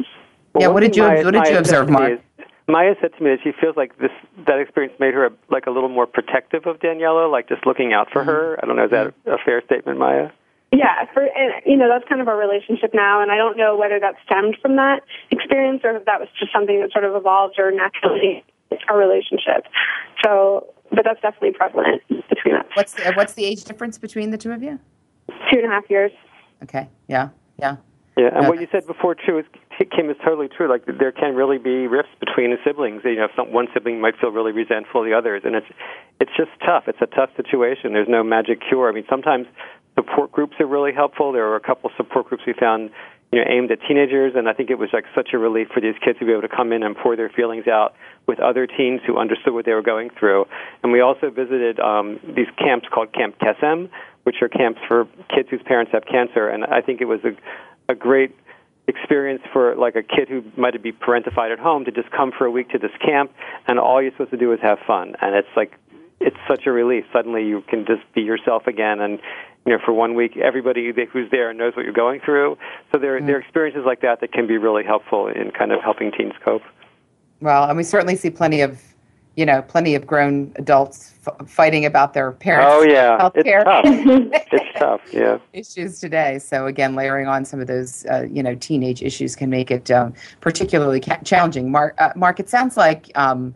Speaker 1: Well, yeah, what did you Maya, what did you observe, Mark?
Speaker 2: Is, Maya said to me that she feels like this that experience made her a, like a little more protective of Daniela, like just looking out for mm-hmm. her. I don't know, is that a fair statement, Maya?
Speaker 3: Yeah, for and you know that's kind of our relationship now, and I don't know whether that stemmed from that experience or if that was just something that sort of evolved or naturally our relationship. So, but that's definitely prevalent between us.
Speaker 1: What's the, what's the age difference between the two of you?
Speaker 3: Two and a half years.
Speaker 1: Okay. Yeah. Yeah.
Speaker 2: Yeah, and okay. what you said before too is Kim is totally true. Like there can really be rifts between the siblings. You know, some, one sibling might feel really resentful of the others, and it's it's just tough. It's a tough situation. There's no magic cure. I mean, sometimes support groups are really helpful. There were a couple support groups we found, you know, aimed at teenagers, and I think it was like such a relief for these kids to be able to come in and pour their feelings out with other teens who understood what they were going through. And we also visited um, these camps called Camp Kesem, which are camps for kids whose parents have cancer, and I think it was a a great experience for like a kid who might be parentified at home to just come for a week to this camp and all you're supposed to do is have fun. And it's like it's such a relief. Suddenly you can just be yourself again and you know for one week everybody who's there knows what you're going through. So there mm-hmm. there are experiences like that that can be really helpful in kind of helping teens cope.
Speaker 1: Well and we certainly see plenty of you know, plenty of grown adults f- fighting about their parents'
Speaker 2: oh, yeah.
Speaker 1: healthcare
Speaker 2: it's tough. it's tough, yeah.
Speaker 1: Issues today. So again, layering on some of those, uh, you know, teenage issues can make it um, particularly ca- challenging. Mark, uh, Mark, it sounds like um,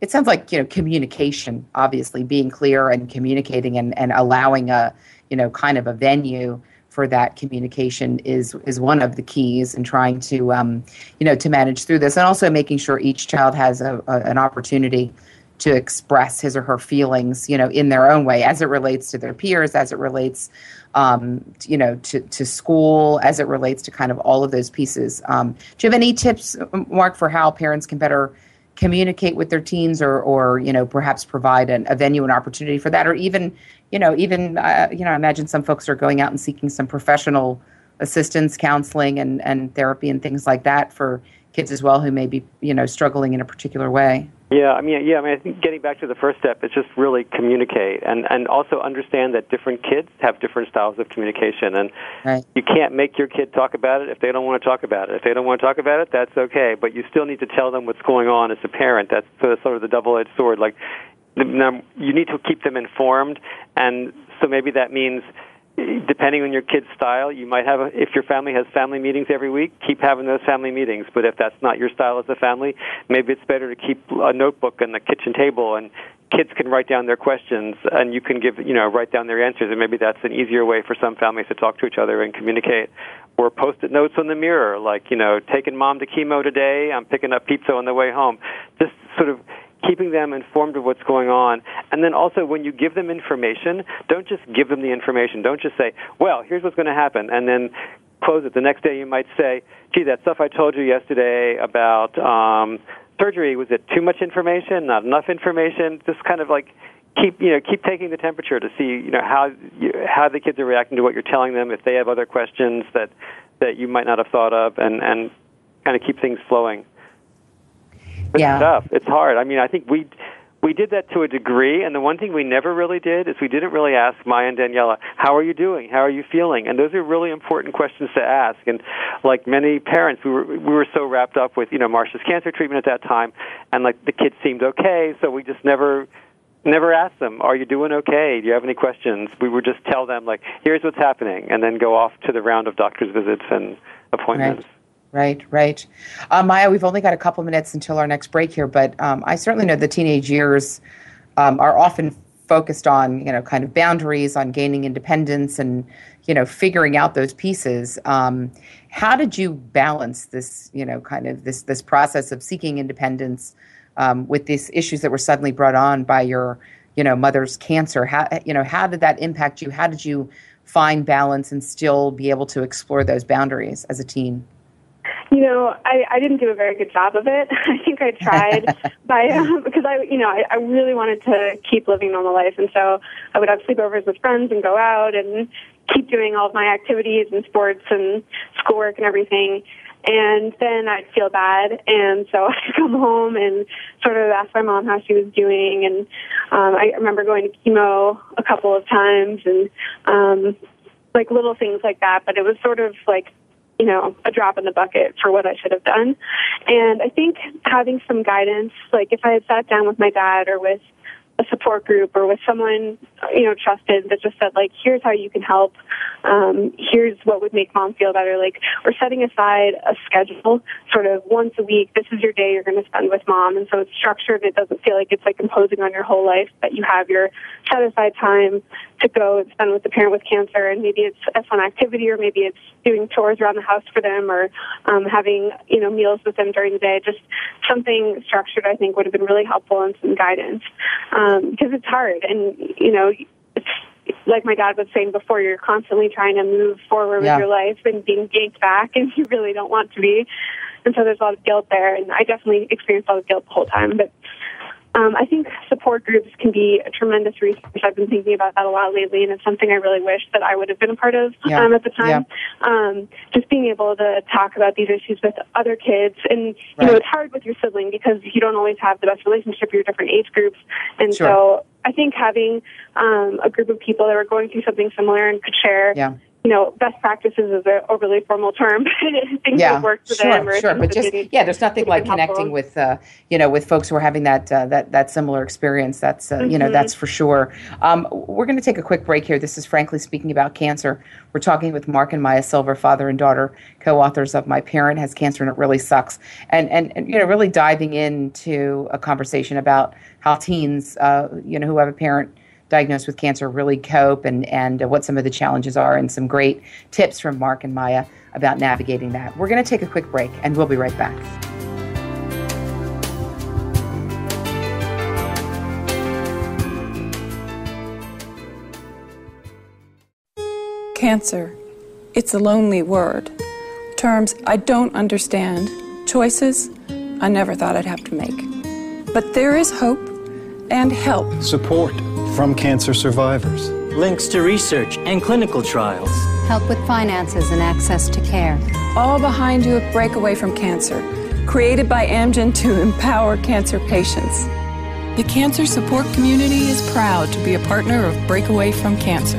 Speaker 1: it sounds like you know communication, obviously being clear and communicating and, and allowing a you know kind of a venue for that communication is is one of the keys in trying to um, you know to manage through this, and also making sure each child has a, a, an opportunity to express his or her feelings, you know, in their own way, as it relates to their peers, as it relates, um, you know, to, to school, as it relates to kind of all of those pieces. Um, do you have any tips, Mark, for how parents can better communicate with their teens, or, or you know, perhaps provide an, a venue and opportunity for that, or even, you know, even, uh, you know, I imagine some folks are going out and seeking some professional assistance, counseling, and and therapy, and things like that for kids as well who may be, you know, struggling in a particular way.
Speaker 2: Yeah, I mean, yeah, I mean, I think getting back to the first step is just really communicate and and also understand that different kids have different styles of communication, and
Speaker 1: right.
Speaker 2: you can't make your kid talk about it if they don't want to talk about it. If they don't want to talk about it, that's okay, but you still need to tell them what's going on as a parent. That's sort of the double-edged sword. Like, you need to keep them informed, and so maybe that means depending on your kid's style, you might have, a, if your family has family meetings every week, keep having those family meetings. But if that's not your style as a family, maybe it's better to keep a notebook on the kitchen table and kids can write down their questions and you can give, you know, write down their answers. And maybe that's an easier way for some families to talk to each other and communicate. Or post-it notes on the mirror, like, you know, taking mom to chemo today, I'm picking up pizza on the way home. Just sort of keeping them informed of what's going on. And then also, when you give them information, don't just give them the information. Don't just say, well, here's what's going to happen, and then close it. The next day, you might say, gee, that stuff I told you yesterday about um, surgery, was it too much information, not enough information? Just kind of like keep you know keep taking the temperature to see you know how you, how the kids are reacting to what you're telling them if they have other questions that that you might not have thought of and and kind of keep things flowing it's
Speaker 1: yeah.
Speaker 2: tough. It's hard. I mean, I think we we did that to a degree, and the one thing we never really did is we didn't really ask Maya and Daniela, "How are you doing? How are you feeling?" And those are really important questions to ask. And like many parents, we were we were so wrapped up with you know Marcia's cancer treatment at that time, and like the kids seemed okay, so we just never never asked them, "Are you doing okay? Do you have any questions?" We would just tell them like, "Here's what's happening," and then go off to the round of doctor's visits and appointments.
Speaker 1: Right. Right, right. Uh, Maya, we've only got a couple minutes until our next break here, but um, I certainly know the teenage years um, are often focused on, you know, kind of boundaries, on gaining independence, and you know, figuring out those pieces. Um, how did you balance this, you know, kind of this this process of seeking independence um, with these issues that were suddenly brought on by your, you know, mother's cancer? How, you know, how did that impact you? How did you find balance and still be able to explore those boundaries as a teen?
Speaker 3: You know, I, I didn't do a very good job of it. I think I tried by um, because I, you know, I, I really wanted to keep living normal life, and so I would have sleepovers with friends and go out and keep doing all of my activities and sports and schoolwork and everything. And then I'd feel bad, and so I'd come home and sort of ask my mom how she was doing. And um, I remember going to chemo a couple of times, and um, like little things like that. But it was sort of like you know, a drop in the bucket for what I should have done. And I think having some guidance, like if I had sat down with my dad or with a support group or with someone you know trusted that just said like here's how you can help. Um, here's what would make mom feel better. Like we're setting aside a schedule sort of once a week this is your day you're going to spend with mom. And so it's structured. It doesn't feel like it's like imposing on your whole life but you have your set aside time to go and spend with the parent with cancer. And maybe it's a fun activity or maybe it's doing chores around the house for them or um, having you know meals with them during the day. Just something structured i think would have been really helpful and some guidance. Um, Um, because it's hard. And you know it's like my dad was saying before you're constantly trying to move forward
Speaker 1: Yeah.
Speaker 3: with your life and being yanked back and you really don't want to be. And so there's a lot of guilt there. And i definitely experienced a lot of guilt the whole time. But um, I think support groups can be a tremendous resource. I've been thinking about that a lot lately, and it's something I really wish that I would have been a part of
Speaker 1: Yeah.
Speaker 3: um, at the time. Um, just being able to talk about these issues with other kids, and you know, it's hard with your sibling because you don't always have the best relationship. You're different age groups, and
Speaker 1: Sure.
Speaker 3: so I think having um, a group of people that were going through something similar and could share.
Speaker 1: Yeah.
Speaker 3: You know, best practices is an overly formal term. things
Speaker 1: yeah,
Speaker 3: that worked for
Speaker 1: sure,
Speaker 3: them, or
Speaker 1: sure. But just yeah, there's nothing like
Speaker 3: helpful.
Speaker 1: connecting with uh, you know with folks who are having that uh, that that similar experience. That's uh, you know
Speaker 3: Mhm.
Speaker 1: that's for sure. Um, we're going to take a quick break here. This is frankly speaking about cancer. We're talking with Mark and Maya Silver, father and daughter, co-authors of My Parent Has Cancer and It Really Sucks, and and, and you know really diving into a conversation about how teens uh, you know who have a parent diagnosed with cancer really cope and, and what some of the challenges are, and some great tips from Mark and Maya about navigating that. We're going to take a quick break, and we'll be right back.
Speaker 5: Cancer. It's a lonely word. Terms I don't understand, choices I never thought I'd have to make. But there is hope and help.
Speaker 6: Support from cancer survivors.
Speaker 7: Links to research and clinical trials.
Speaker 8: Help with finances and access to care.
Speaker 5: All behind you at Breakaway from Cancer, created by Amgen to empower cancer patients. The cancer support community is proud to be a partner of Breakaway from Cancer.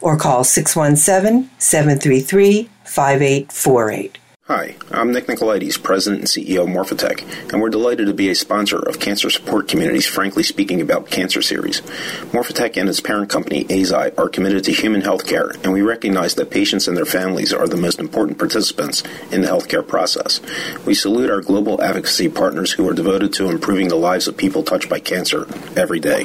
Speaker 4: or call 617 733 5848.
Speaker 10: Hi, I'm Nick Nicolaides, President and CEO of Morphotek, and we're delighted to be a sponsor of Cancer Support Community's Frankly Speaking About Cancer series. Morphotek and its parent company, Eisai, are committed to human health care, and we recognize that patients and their families are the most important participants in the healthcare process. We salute our global advocacy partners who are devoted to improving the lives of people touched by cancer every day.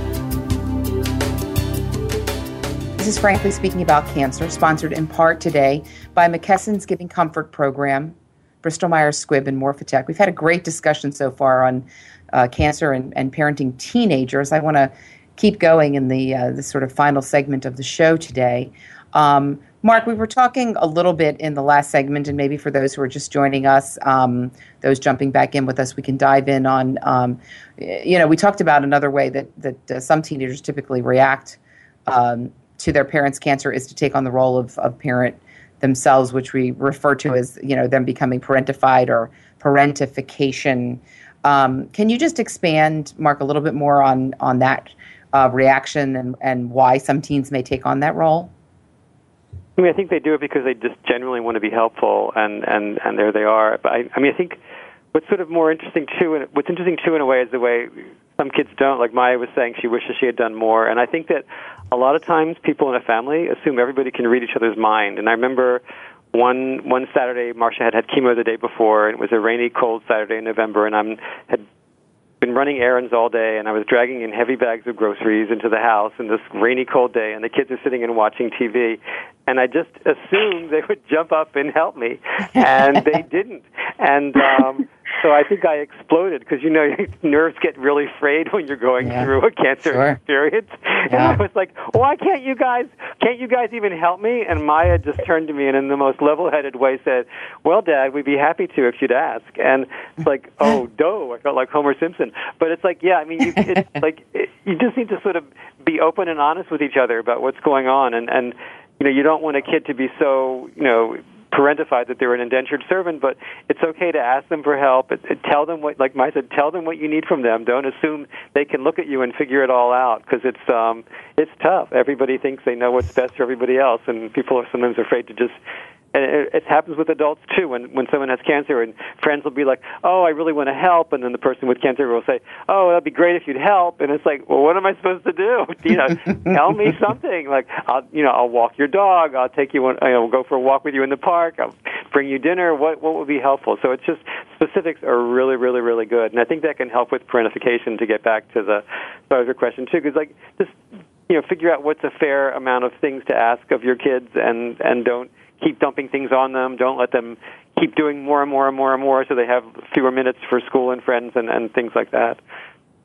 Speaker 1: This is Frankly Speaking About Cancer, sponsored in part today by McKesson's Giving Comfort Program, Bristol Myers Squibb, and Morphotek. We've had a great discussion so far on uh, cancer and, and parenting teenagers. I want to keep going in the uh, sort of final segment of the show today. Um, Mark, we were talking a little bit in the last segment, and maybe for those who are just joining us, um, those jumping back in with us, we can dive in on. Um, you know, we talked about another way that that uh, some teenagers typically react um, to their parents' cancer is to take on the role of, of parent themselves, which we refer to as you know them becoming parentified or parentification. Um, can you just expand, Mark, a little bit more on on that uh, reaction and, and why some teens may take on that role?
Speaker 2: I mean, I think they do it because they just genuinely want to be helpful, and and and there they are. But I, I mean, I think what's sort of more interesting too, and what's interesting too in a way is the way some kids don't. Like Maya was saying, she wishes she had done more, and I think that a lot of times people in a family assume everybody can read each other's mind. And I remember one one Saturday, Marcia had had chemo the day before, and it was a rainy, cold Saturday in November, and I had been running errands all day and I was dragging in heavy bags of groceries into the house in this rainy cold day and the kids are sitting and watching TV and I just assumed they would jump up and help me and they didn't and um so I think I exploded because you know your nerves get really frayed when you're going yeah. through a cancer sure. experience. Yeah. And I was like, "Why can't you guys? Can't you guys even help me?" And Maya just turned to me and in the most level-headed way said, "Well, Dad, we'd be happy to if you'd ask." And it's like, "Oh, dough!" I felt like Homer Simpson. But it's like, yeah, I mean, you, it's like it, you just need to sort of be open and honest with each other about what's going on, and and you know, you don't want a kid to be so you know parentified that they're an indentured servant, but it's okay to ask them for help. It, it, tell them what, like Maya said, tell them what you need from them. Don't assume they can look at you and figure it all out because it's um, it's tough. Everybody thinks they know what's best for everybody else, and people are sometimes afraid to just and it, it happens with adults too. When when someone has cancer, and friends will be like, "Oh, I really want to help," and then the person with cancer will say, "Oh, that'd be great if you'd help," and it's like, "Well, what am I supposed to do? You know, tell me something. Like, I'll you know, I'll walk your dog. I'll take you. On, you know, we'll go for a walk with you in the park. I'll bring you dinner. What what would be helpful? So it's just specifics are really, really, really good, and I think that can help with parentification. To get back to the your question too, because like just you know, figure out what's a fair amount of things to ask of your kids, and and don't keep dumping things on them. Don't let them keep doing more and more and more and more, so they have fewer minutes for school and friends and and things like that.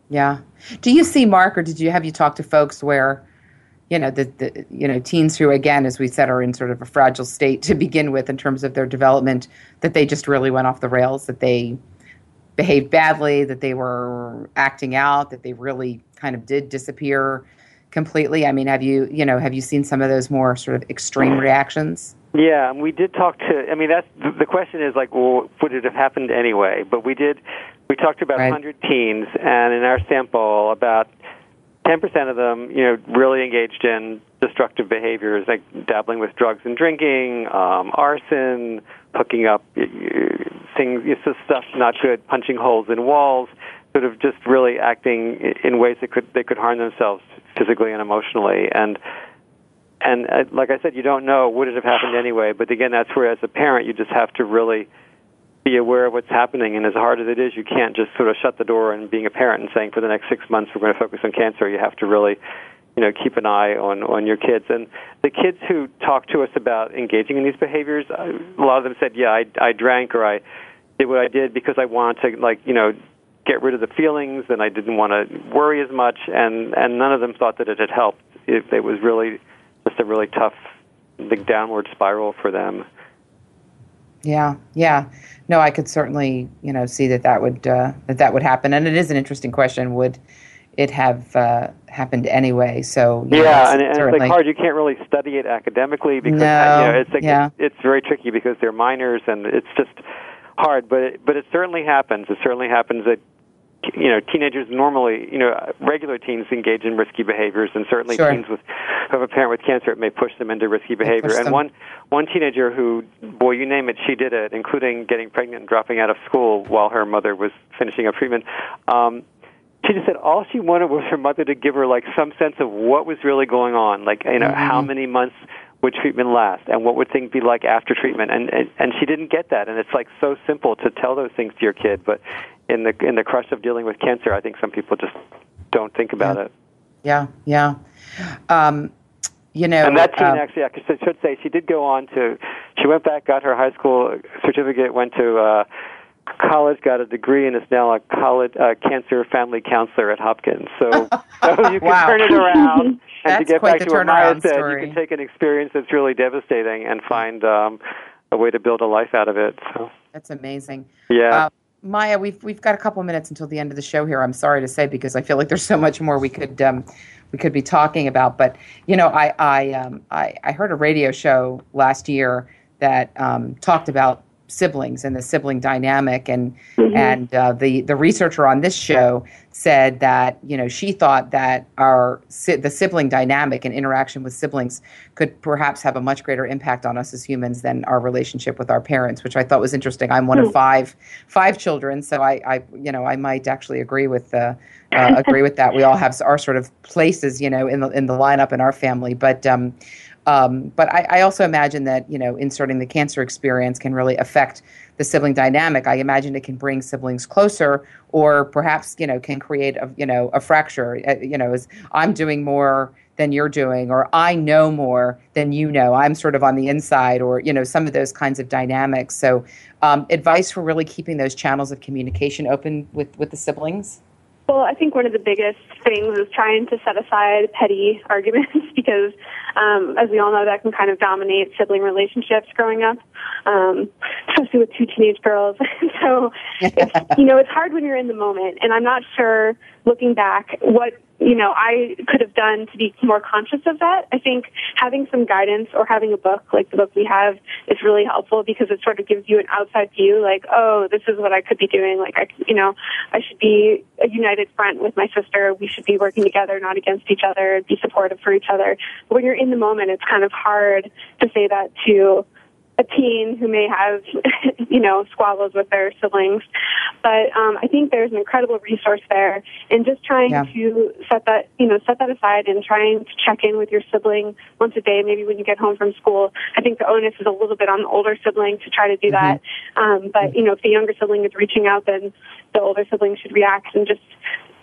Speaker 1: Yeah. Do you see Mark, or did you have you talked to folks where? you know the, the you know teens who again as we said are in sort of a fragile state to begin with in terms of their development that they just really went off the rails that they behaved badly that they were acting out that they really kind of did disappear completely i mean have you you know have you seen some of those more sort of extreme reactions
Speaker 2: yeah we did talk to i mean that's the question is like well would it have happened anyway but we did we talked to about right. 100 teens and in our sample about 10% of them, you know, really engaged in destructive behaviors like dabbling with drugs and drinking, um, arson, hooking up things, just stuff not good, punching holes in walls, sort of just really acting in ways that could they could harm themselves physically and emotionally. And and uh, like I said, you don't know would it have happened anyway. But again, that's where as a parent you just have to really be aware of what's happening. And as hard as it is, you can't just sort of shut the door and being a parent and saying for the next six months we're going to focus on cancer. You have to really, you know, keep an eye on on your kids. And the kids who talk to us about engaging in these behaviors, uh, a lot of them said, "Yeah, I, I drank or I did what I did because I wanted to, like, you know." get rid of the feelings and I didn't want to worry as much and and none of them thought that it had helped it, it was really just a really tough big downward spiral for them
Speaker 1: yeah, yeah. No, I could certainly, you know, see that that would uh, that that would happen, and it is an interesting question. Would it have uh, happened anyway? So
Speaker 2: yeah, know, and, and it's like hard. You can't really study it academically because
Speaker 1: no,
Speaker 2: you know, it's like
Speaker 1: yeah.
Speaker 2: it's, it's very tricky because they're minors, and it's just hard. But it, but it certainly happens. It certainly happens that you know, teenagers normally, you know, regular teens engage in risky behaviors, and certainly
Speaker 1: sure.
Speaker 2: teens with who have a parent with cancer, it may push them into risky behavior. And one one teenager who, boy, you name it, she did it, including getting pregnant and dropping out of school while her mother was finishing up treatment. Um, she just said all she wanted was her mother to give her like some sense of what was really going on, like you know, mm-hmm. how many months would treatment last and what would things be like after treatment and, and and she didn't get that and it's like so simple to tell those things to your kid but in the in the crush of dealing with cancer, I think some people just don't think about
Speaker 1: yeah.
Speaker 2: it.
Speaker 1: Yeah, yeah. Um, you know,
Speaker 2: and that teen
Speaker 1: um,
Speaker 2: actually, I should say, she did go on to. She went back, got her high school certificate, went to uh, college, got a degree, and is now a college uh, cancer family counselor at Hopkins. So, so you can
Speaker 1: wow.
Speaker 2: turn it around. and to get
Speaker 1: back
Speaker 2: to what Maya said,
Speaker 1: story.
Speaker 2: you can take an experience that's really devastating and find um, a way to build a life out of it. So
Speaker 1: that's amazing.
Speaker 2: Yeah.
Speaker 1: Uh, Maya, we've we've got a couple minutes until the end of the show here. I'm sorry to say because I feel like there's so much more we could um, we could be talking about. But you know, I I um, I, I heard a radio show last year that um, talked about siblings and the sibling dynamic and mm-hmm. and uh, the the researcher on this show said that you know she thought that our the sibling dynamic and interaction with siblings could perhaps have a much greater impact on us as humans than our relationship with our parents which I thought was interesting I'm one mm-hmm. of five five children so I, I you know I might actually agree with the uh, agree with that we all have our sort of places you know in the in the lineup in our family but um, um, but I, I, also imagine that you know inserting the cancer experience can really affect the sibling dynamic. I imagine it can bring siblings closer, or perhaps you know can create a you know a fracture. Uh, you know, I'm doing more than you're doing, or I know more than you know. I'm sort of on the inside, or you know some of those kinds of dynamics. So, um, advice for really keeping those channels of communication open with with the siblings.
Speaker 3: Well, I think one of the biggest things is trying to set aside petty arguments because, um, as we all know, that can kind of dominate sibling relationships growing up, um, especially with two teenage girls. so, it's, you know, it's hard when you're in the moment. And I'm not sure, looking back, what you know, I could have done to be more conscious of that. I think having some guidance or having a book like the book we have is really helpful because it sort of gives you an outside view, like, oh, this is what I could be doing. Like, I, you know, I should be a united front with my sister. We should be working together, not against each other, be supportive for each other. But when you're in the moment, it's kind of hard to say that to a teen who may have, you know, squabbles with their siblings. But um, I think there's an incredible resource there, and just trying yeah. to set that, you know, set that aside and trying to check in with your sibling once a day, maybe when you get home from school. I think the onus is a little bit on the older sibling to try to do mm-hmm. that. Um, but you know, if the younger sibling is reaching out, then the older sibling should react and just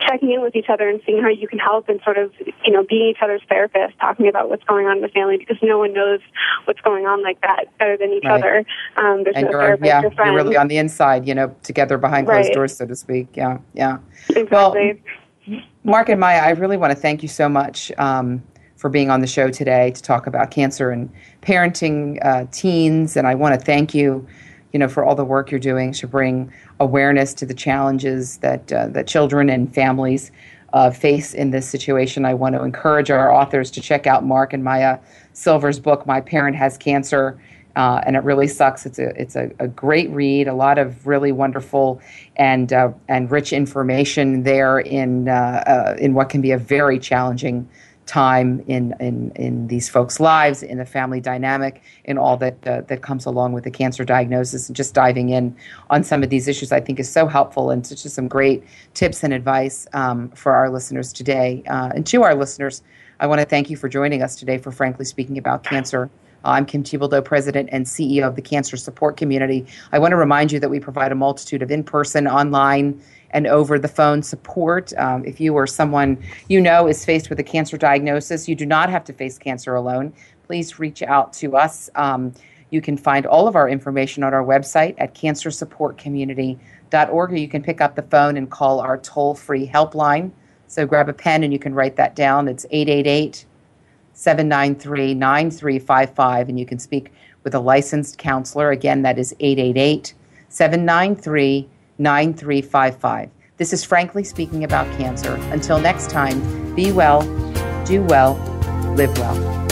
Speaker 3: checking in with each other and seeing how you can help and sort of, you know, being each other's therapist, talking about what's going on in the family because no one knows what's going on like that better than each right. other. Um, there's
Speaker 1: and
Speaker 3: no
Speaker 1: you're,
Speaker 3: therapist
Speaker 1: yeah,
Speaker 3: or friend.
Speaker 1: you're really on the inside, you know, together behind closed
Speaker 3: right.
Speaker 1: doors, so to speak. Yeah, yeah.
Speaker 3: Exactly.
Speaker 1: Well, Mark and Maya, I really want to thank you so much um, for being on the show today to talk about cancer and parenting uh, teens. And I want to thank you, you know, for all the work you're doing to bring awareness to the challenges that uh, that children and families uh, face in this situation. I want to encourage our authors to check out Mark and Maya Silver's book, "My Parent Has Cancer." Uh, and it really sucks. It's a it's a, a, great read. A lot of really wonderful and uh, and rich information there in uh, uh in what can be a very challenging time in in in these folks' lives, in the family dynamic, in all that uh, that comes along with the cancer diagnosis. And just diving in on some of these issues, I think, is so helpful and just some great tips and advice um, for our listeners today. Uh, and to our listeners, I want to thank you for joining us today for Frankly Speaking About Cancer. I'm Kim Thiboldeaux, President and CEO of the Cancer Support Community. I want to remind you that we provide a multitude of in person, online, and over the phone support. Um, if you or someone you know is faced with a cancer diagnosis, you do not have to face cancer alone. Please reach out to us. Um, you can find all of our information on our website at cancersupportcommunity.org, or you can pick up the phone and call our toll free helpline. So grab a pen and you can write that down. It's 888 793 9355, and you can speak with a licensed counselor. Again, that is 888 793 9355. This is Frankly Speaking About Cancer. Until next time, be well, do well, live well.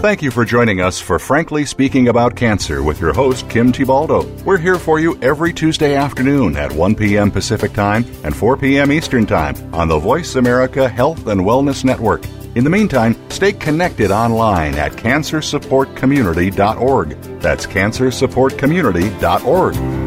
Speaker 9: Thank you for joining us for Frankly Speaking About Cancer with your host, Kim Thiboldeaux. We're here for you every Tuesday afternoon at 1 p.m. Pacific Time and 4 p.m. Eastern Time on the Voice America Health and Wellness Network. In the meantime, stay connected online at cancersupportcommunity.org. That's cancersupportcommunity.org.